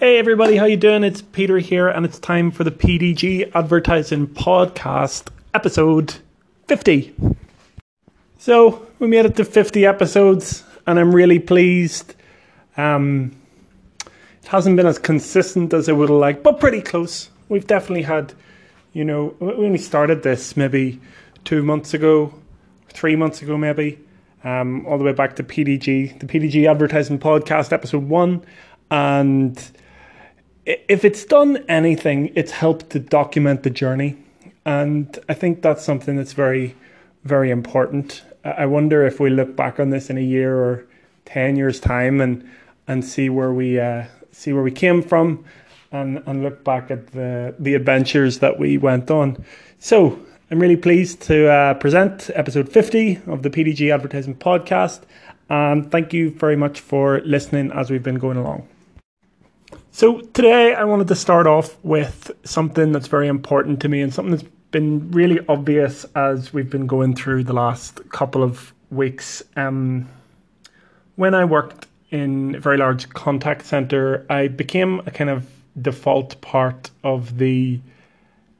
Hey everybody, how you doing? It's Peter here, and it's time for the PDG Advertising Podcast, episode 50. So we made it to 50 episodes, and I'm really pleased. Um, it hasn't been as consistent as I would have liked, but pretty close. We've definitely had, you know, when we started this maybe two months ago, three months ago, maybe, um, all the way back to PDG, the PDG Advertising Podcast, episode one, and if it's done anything, it's helped to document the journey. And I think that's something that's very, very important. I wonder if we look back on this in a year or 10 years' time and, and see where we uh, see where we came from and, and look back at the, the adventures that we went on. So I'm really pleased to uh, present episode 50 of the PDG Advertising Podcast. And thank you very much for listening as we've been going along. So today I wanted to start off with something that's very important to me and something that's been really obvious as we've been going through the last couple of weeks. Um, when I worked in a very large contact center, I became a kind of default part of the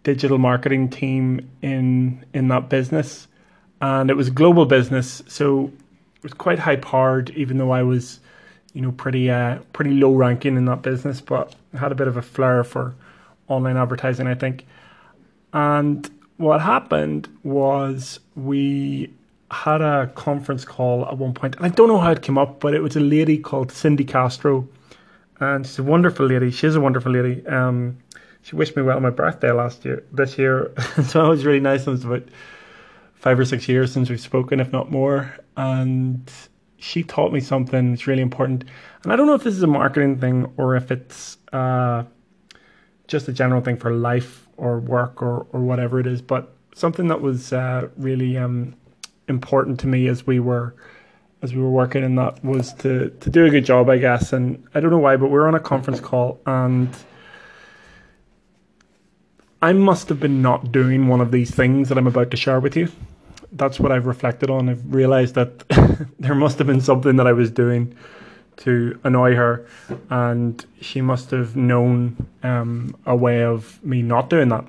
digital marketing team in in that business, and it was a global business, so it was quite high powered. Even though I was you know, pretty uh, pretty low ranking in that business, but had a bit of a flair for online advertising, I think. And what happened was we had a conference call at one point, and I don't know how it came up, but it was a lady called Cindy Castro, and she's a wonderful lady. She's a wonderful lady. Um, she wished me well on my birthday last year, this year, so it was really nice. It was about five or six years since we've spoken, if not more, and she taught me something that's really important. And I don't know if this is a marketing thing or if it's uh, just a general thing for life or work or, or whatever it is, but something that was uh, really um, important to me as we were as we were working in that was to to do a good job, I guess. And I don't know why, but we were on a conference call and I must have been not doing one of these things that I'm about to share with you that's what I've reflected on. I've realized that there must have been something that I was doing to annoy her, and she must have known um, a way of me not doing that.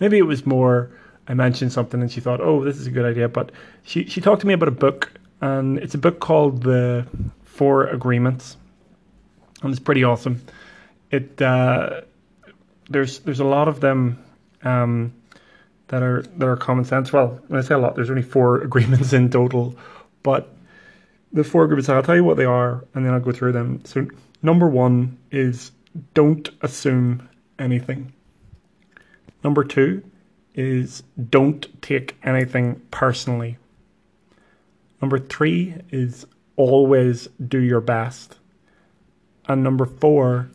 Maybe it was more I mentioned something and she thought, "Oh, this is a good idea." But she she talked to me about a book, and it's a book called The Four Agreements, and it's pretty awesome. It uh, there's there's a lot of them. Um, that are that are common sense. Well, when I say a lot, there's only four agreements in total, but the four agreements. I'll tell you what they are, and then I'll go through them. So, number one is don't assume anything. Number two is don't take anything personally. Number three is always do your best. And number four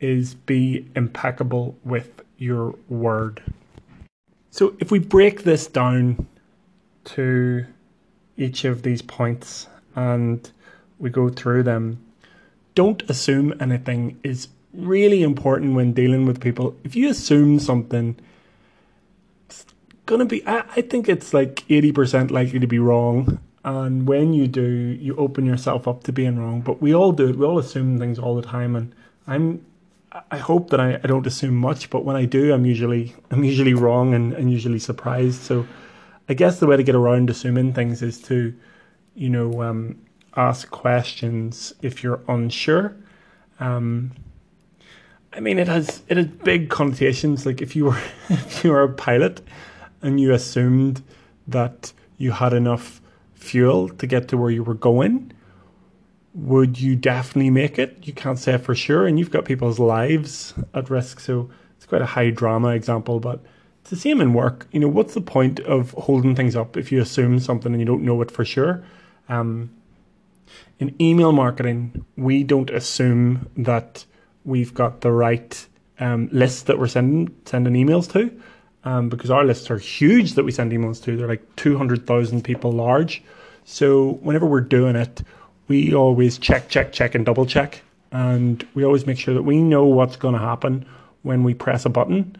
is be impeccable with your word. So if we break this down to each of these points and we go through them, don't assume anything is really important when dealing with people. If you assume something, it's gonna be. I, I think it's like eighty percent likely to be wrong. And when you do, you open yourself up to being wrong. But we all do it. We all assume things all the time. And I'm I hope that I, I don't assume much, but when I do, I'm usually I'm usually wrong and, and usually surprised. So I guess the way to get around assuming things is to, you know, um, ask questions if you're unsure. Um, I mean, it has it has big connotations. Like if you were if you were a pilot and you assumed that you had enough fuel to get to where you were going, would you definitely make it? You can't say for sure, and you've got people's lives at risk. So it's quite a high drama example, but it's the same in work. You know, what's the point of holding things up if you assume something and you don't know it for sure? Um, in email marketing, we don't assume that we've got the right um, list that we're sending sending emails to, um, because our lists are huge that we send emails to. They're like two hundred thousand people large. So whenever we're doing it, we always check, check, check, and double check. And we always make sure that we know what's going to happen when we press a button.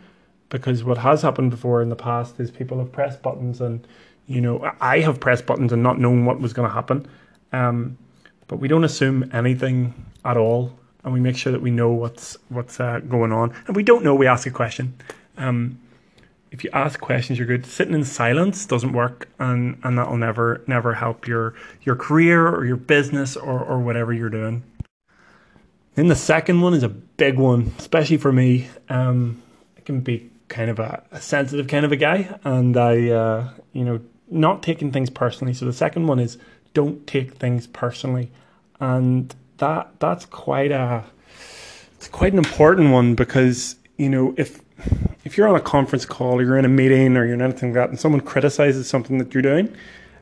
Because what has happened before in the past is people have pressed buttons, and you know, I have pressed buttons and not known what was going to happen. Um, but we don't assume anything at all. and we make sure that we know what's what's uh, going on. And we don't know, we ask a question. Um, if you ask questions, you're good. Sitting in silence doesn't work, and, and that'll never never help your your career or your business or, or whatever you're doing. Then the second one is a big one, especially for me. Um, I can be kind of a, a sensitive kind of a guy, and I, uh, you know, not taking things personally. So the second one is don't take things personally, and that that's quite a it's quite an important one because you know if if you're on a conference call or you're in a meeting or you're in anything like that, and someone criticizes something that you're doing,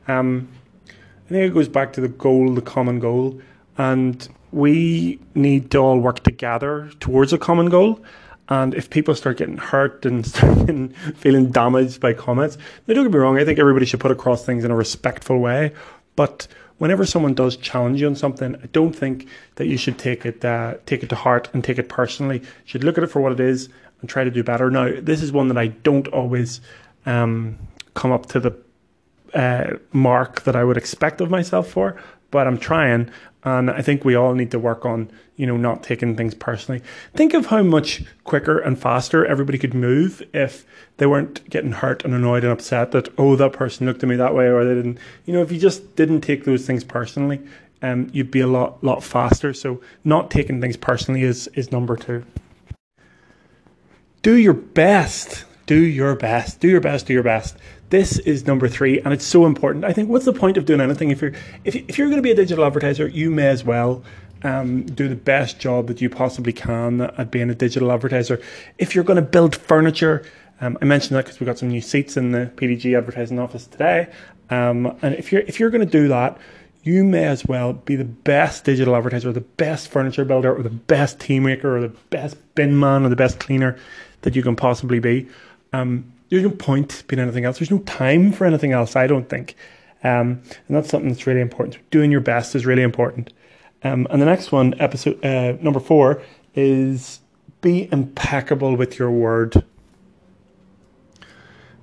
um, I think it goes back to the goal, the common goal, and we need to all work together towards a common goal. And if people start getting hurt and getting, feeling damaged by comments, now don't get me wrong, I think everybody should put across things in a respectful way. But whenever someone does challenge you on something, I don't think that you should take it uh, take it to heart and take it personally. You should look at it for what it is and try to do better. Now, this is one that I don't always um, come up to the uh, mark that I would expect of myself for, but I'm trying. And I think we all need to work on, you know, not taking things personally. Think of how much quicker and faster everybody could move if they weren't getting hurt and annoyed and upset that, oh, that person looked at me that way or they didn't. You know, if you just didn't take those things personally, um, you'd be a lot, lot faster. So not taking things personally is, is number two. Do your best. Do your best. Do your best. Do your best. This is number three, and it's so important. I think what's the point of doing anything if you're if, if you're going to be a digital advertiser, you may as well um, do the best job that you possibly can at being a digital advertiser. If you're going to build furniture, um, I mentioned that because we got some new seats in the PDG advertising office today. Um, and if you're if you're going to do that, you may as well be the best digital advertiser, the best furniture builder, or the best team maker, or the best bin man, or the best cleaner that you can possibly be. Um, there's no point being anything else. There's no time for anything else, I don't think. Um, and that's something that's really important. Doing your best is really important. Um, and the next one, episode uh, number four, is be impeccable with your word.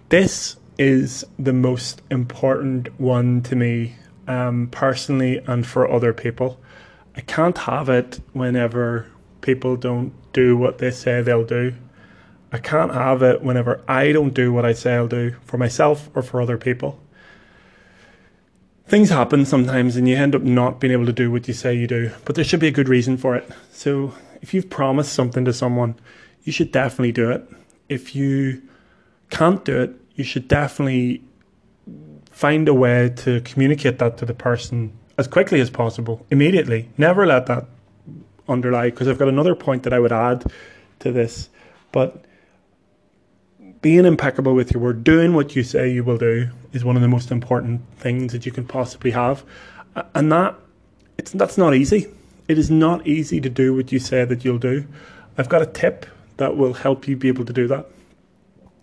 This is the most important one to me um, personally and for other people. I can't have it whenever people don't do what they say they'll do. I can't have it whenever I don't do what I say I'll do for myself or for other people. Things happen sometimes and you end up not being able to do what you say you do, but there should be a good reason for it. So if you've promised something to someone, you should definitely do it. If you can't do it, you should definitely find a way to communicate that to the person as quickly as possible, immediately. Never let that underlie, because I've got another point that I would add to this. But being impeccable with your word, doing what you say you will do, is one of the most important things that you can possibly have, and that it's that's not easy. It is not easy to do what you say that you'll do. I've got a tip that will help you be able to do that.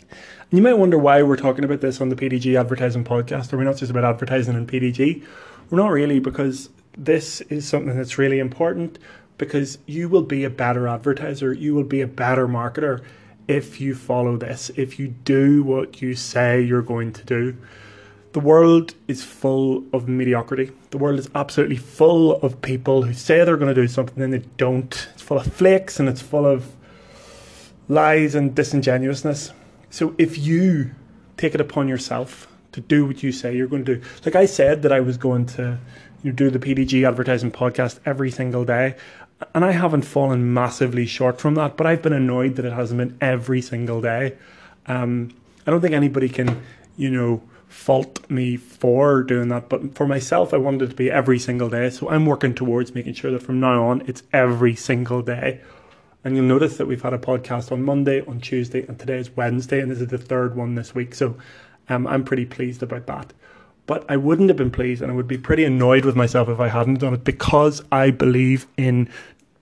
And you might wonder why we're talking about this on the PDG Advertising Podcast. Are we not just about advertising and PDG? We're not really, because this is something that's really important. Because you will be a better advertiser, you will be a better marketer if you follow this, if you do what you say you're going to do. The world is full of mediocrity. The world is absolutely full of people who say they're going to do something and they don't. It's full of flakes and it's full of lies and disingenuousness. So if you take it upon yourself to do what you say you're going to do, like I said that I was going to you do the PDG advertising podcast every single day, and I haven't fallen massively short from that, but I've been annoyed that it hasn't been every single day. Um, I don't think anybody can, you know, fault me for doing that, but for myself, I wanted it to be every single day. So I'm working towards making sure that from now on, it's every single day. And you'll notice that we've had a podcast on Monday, on Tuesday, and today is Wednesday, and this is the third one this week. So um, I'm pretty pleased about that. But I wouldn't have been pleased and I would be pretty annoyed with myself if I hadn't done it because I believe in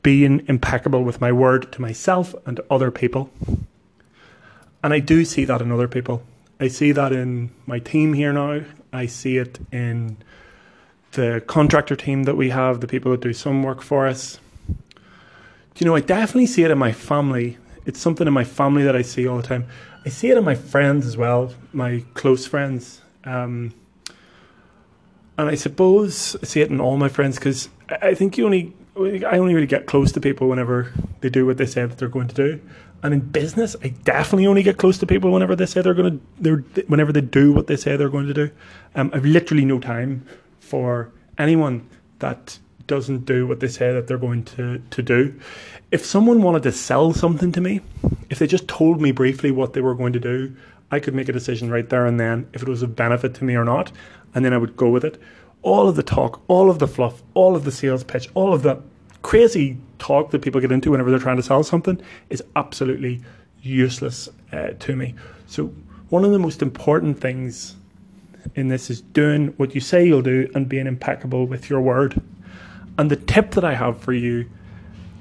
being impeccable with my word to myself and to other people. And I do see that in other people. I see that in my team here now. I see it in the contractor team that we have, the people that do some work for us. Do you know, I definitely see it in my family. It's something in my family that I see all the time. I see it in my friends as well, my close friends. Um, and I suppose I see it in all my friends because I think you only I only really get close to people whenever they do what they say that they're going to do. And in business, I definitely only get close to people whenever they say they're going to. They're whenever they do what they say they're going to do. Um, I've literally no time for anyone that doesn't do what they say that they're going to to do. If someone wanted to sell something to me, if they just told me briefly what they were going to do, I could make a decision right there and then if it was of benefit to me or not, and then I would go with it. All of the talk, all of the fluff, all of the sales pitch, all of the crazy talk that people get into whenever they're trying to sell something is absolutely useless uh, to me. So, one of the most important things in this is doing what you say you'll do and being impeccable with your word. And the tip that I have for you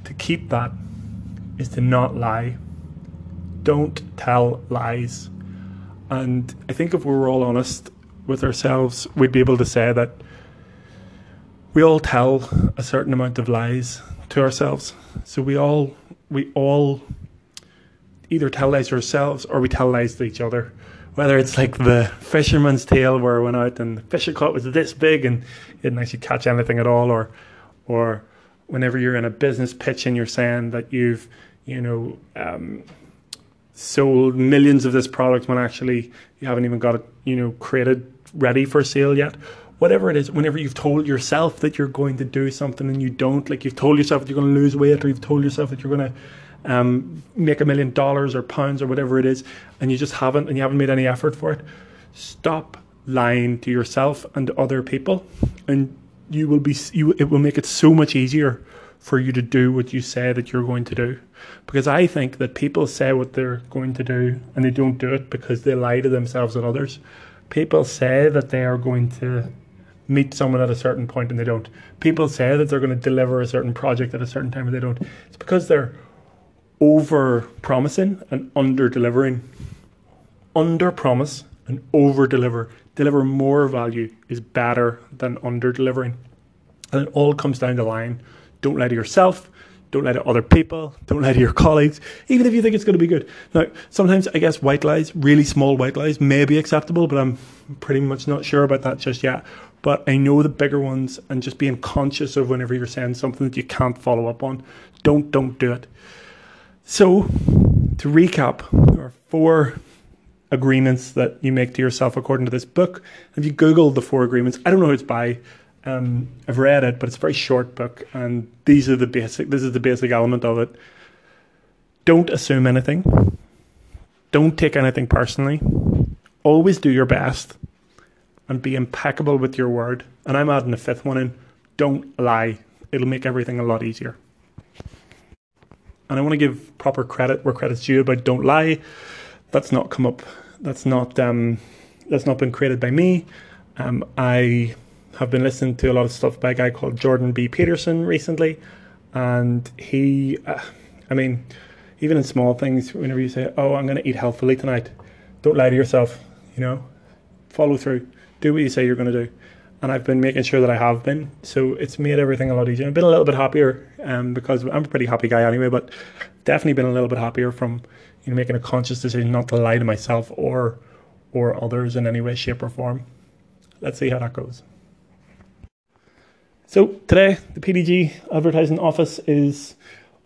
to keep that is to not lie. Don't tell lies. And I think if we were all honest with ourselves, we'd be able to say that we all tell a certain amount of lies to ourselves. So we all we all either tell lies to ourselves or we tell lies to each other. Whether it's like the fisherman's tale where I went out and the fish I caught was this big and didn't actually catch anything at all, or or whenever you're in a business pitch and you're saying that you've you know um, sold millions of this product when actually you haven't even got it you know created ready for sale yet whatever it is, whenever you've told yourself that you're going to do something and you don't, like you've told yourself that you're going to lose weight or you've told yourself that you're going to um, make a million dollars or pounds or whatever it is, and you just haven't and you haven't made any effort for it, stop lying to yourself and to other people, and you will be you. It will make it so much easier for you to do what you say that you're going to do. Because I think that people say what they're going to do and they don't do it because they lie to themselves and others. People say that they are going to meet someone at a certain point and they don't. People say that they're going to deliver a certain project at a certain time and they don't. It's because they're over promising and under delivering. Under promise and over deliver. Deliver more value is better than under delivering. And it all comes down the line. Don't lie to yourself. Don't lie to other people. Don't lie to your colleagues, even if you think it's going to be good. Now, sometimes I guess white lies, really small white lies, may be acceptable, but I'm pretty much not sure about that just yet. But I know the bigger ones and just being conscious of whenever you're saying something that you can't follow up on. Don't don't do it. So to recap, there are four agreements that you make to yourself according to this book. If you Google the four agreements, I don't know who it's by. Um, I've read it, but it's a very short book, and these are the basic. This is the basic element of it. Don't assume anything. Don't take anything personally. Always do your best and be impeccable with your word. And I'm adding a fifth one in don't lie. It'll make everything a lot easier. And I want to give proper credit where credit's due about don't lie. That's not come up. That's not um, that's not been created by me. Um, I have been listening to a lot of stuff by a guy called Jordan B. Peterson recently, and he, uh, I mean, even in small things, whenever you say, "Oh, I'm going to eat healthfully tonight," don't lie to yourself. You know, follow through do what you say you're going to do. And I've been making sure that I have been. So it's made everything a lot easier. I've been a little bit happier um, because I'm a pretty happy guy anyway, but definitely been a little bit happier from you know making a conscious decision not to lie to myself or or others in any way, shape, or form. Let's see how that goes. So today, the PDG advertising office is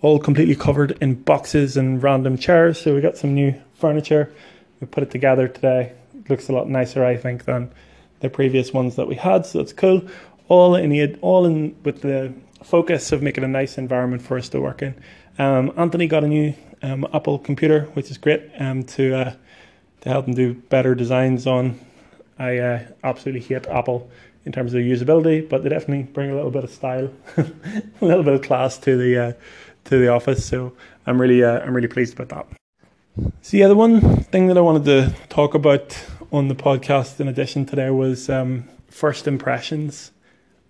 all completely covered in boxes and random chairs. So we got some new furniture. We put it together today. It looks a lot nicer, I think, than the previous ones that we had. So that's cool. All in the, all in with the focus of making a nice environment for us to work in. Um, Anthony got a new um, Apple computer, which is great um, to uh, to help him do better designs on. I uh, absolutely hate Apple in terms of usability, but they definitely bring a little bit of style, a little bit of class to the uh, to the office. So I'm really uh, I'm really pleased about that. So yeah, the one thing that I wanted to talk about on the podcast in addition today was um, first impressions.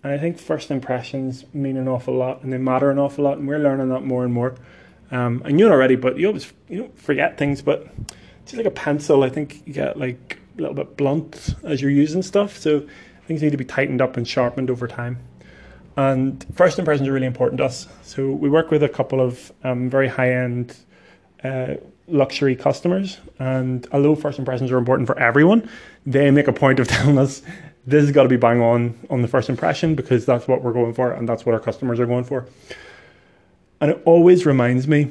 And I think first impressions mean an awful lot and they matter an awful lot. And we're learning that more and more. Um, I knew it already, but you always you know forget things. But just like a pencil, I think you get like a little bit blunt as you're using stuff. So things need to be tightened up and sharpened over time. And first impressions are really important to us. So we work with a couple of um, very high end uh, luxury customers. And although first impressions are important for everyone, they make a point of telling us this has got to be bang on on the first impression because that's what we're going for and that's what our customers are going for. And it always reminds me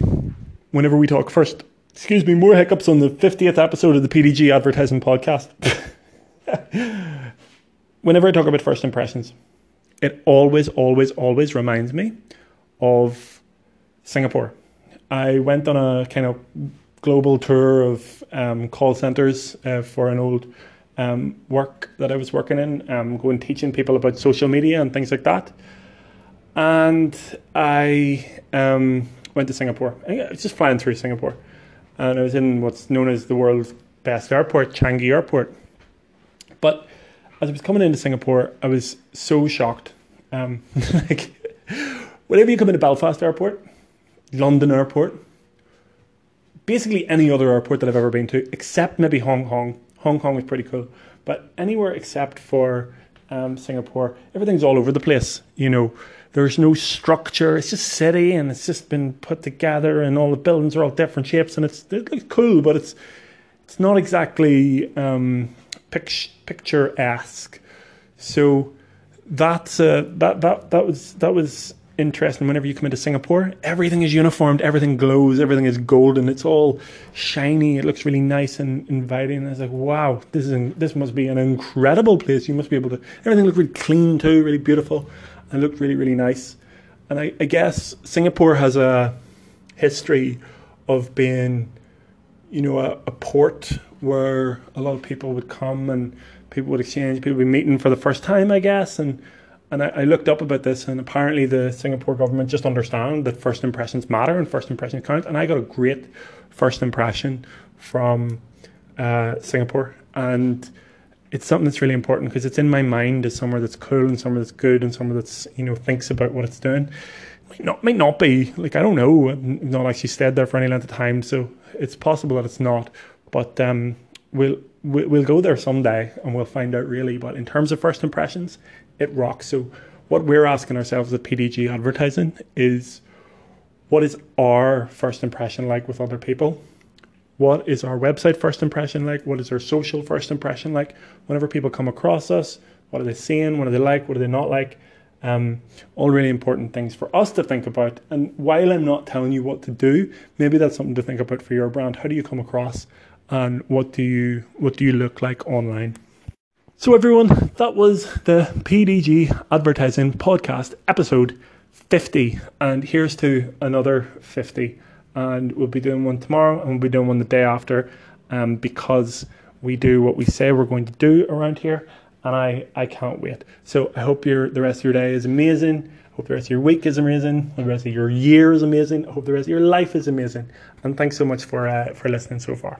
whenever we talk first, excuse me, more hiccups on the 50th episode of the PDG advertising podcast. whenever I talk about first impressions, it always, always, always reminds me of Singapore. I went on a kind of global tour of um, call centers uh, for an old um, work that I was working in, um, going teaching people about social media and things like that. And I um, went to Singapore. I was just flying through Singapore, and I was in what's known as the world's best airport, Changi Airport. But as I was coming into Singapore, I was so shocked. Um, like, whenever you come into Belfast Airport, London Airport, basically any other airport that I've ever been to, except maybe Hong Kong, Hong Kong was pretty cool. But anywhere except for um, Singapore, everything's all over the place. You know, there's no structure. It's just city, and it's just been put together, and all the buildings are all different shapes, and it's it looks cool, but it's it's not exactly um, picturesque. So that's uh, that that that was that was interesting whenever you come into Singapore. Everything is uniformed, everything glows, everything is golden. It's all shiny. It looks really nice and inviting. And was like, wow, this is an, this must be an incredible place. You must be able to. Everything looked really clean too, really beautiful, and looked really really nice. And I, I guess Singapore has a history of being, you know, a, a port where a lot of people would come and people would exchange, people would be meeting for the first time, I guess, and and I, I, looked up about this, and apparently the Singapore government just understand that first impressions matter and first impressions count. And I got a great first impression from uh, Singapore, and it's something that's really important because it's in my mind as somewhere that's cool and somewhere that's good and somewhere that's you know thinks about what it's doing. Might not might not be like I don't know. I've not actually stayed there for any length of time, so it's possible that it's not. But um, we'll we'll go there someday and we'll find out really. But in terms of first impressions, it rocks. So what we're asking ourselves at PDG Advertising is what is our first impression like with other people? What is our website first impression like? What is our social first impression like? Whenever people come across us, what are they seeing? What do they like? What do they not like? Um, all really important things for us to think about. And while I'm not telling you what to do, maybe that's something to think about for your brand. How do you come across, and what do you what do you look like online? So, everyone, that was the PDG Advertising Podcast episode 50. And here's to another 50. And we'll be doing one tomorrow and we'll be doing one the day after um, because we do what we say we're going to do around here. And I, I can't wait. So, I hope your the rest of your day is amazing. I hope the rest of your week is amazing. the rest of your year is amazing. I hope the rest of your life is amazing. And thanks so much for uh, for listening so far.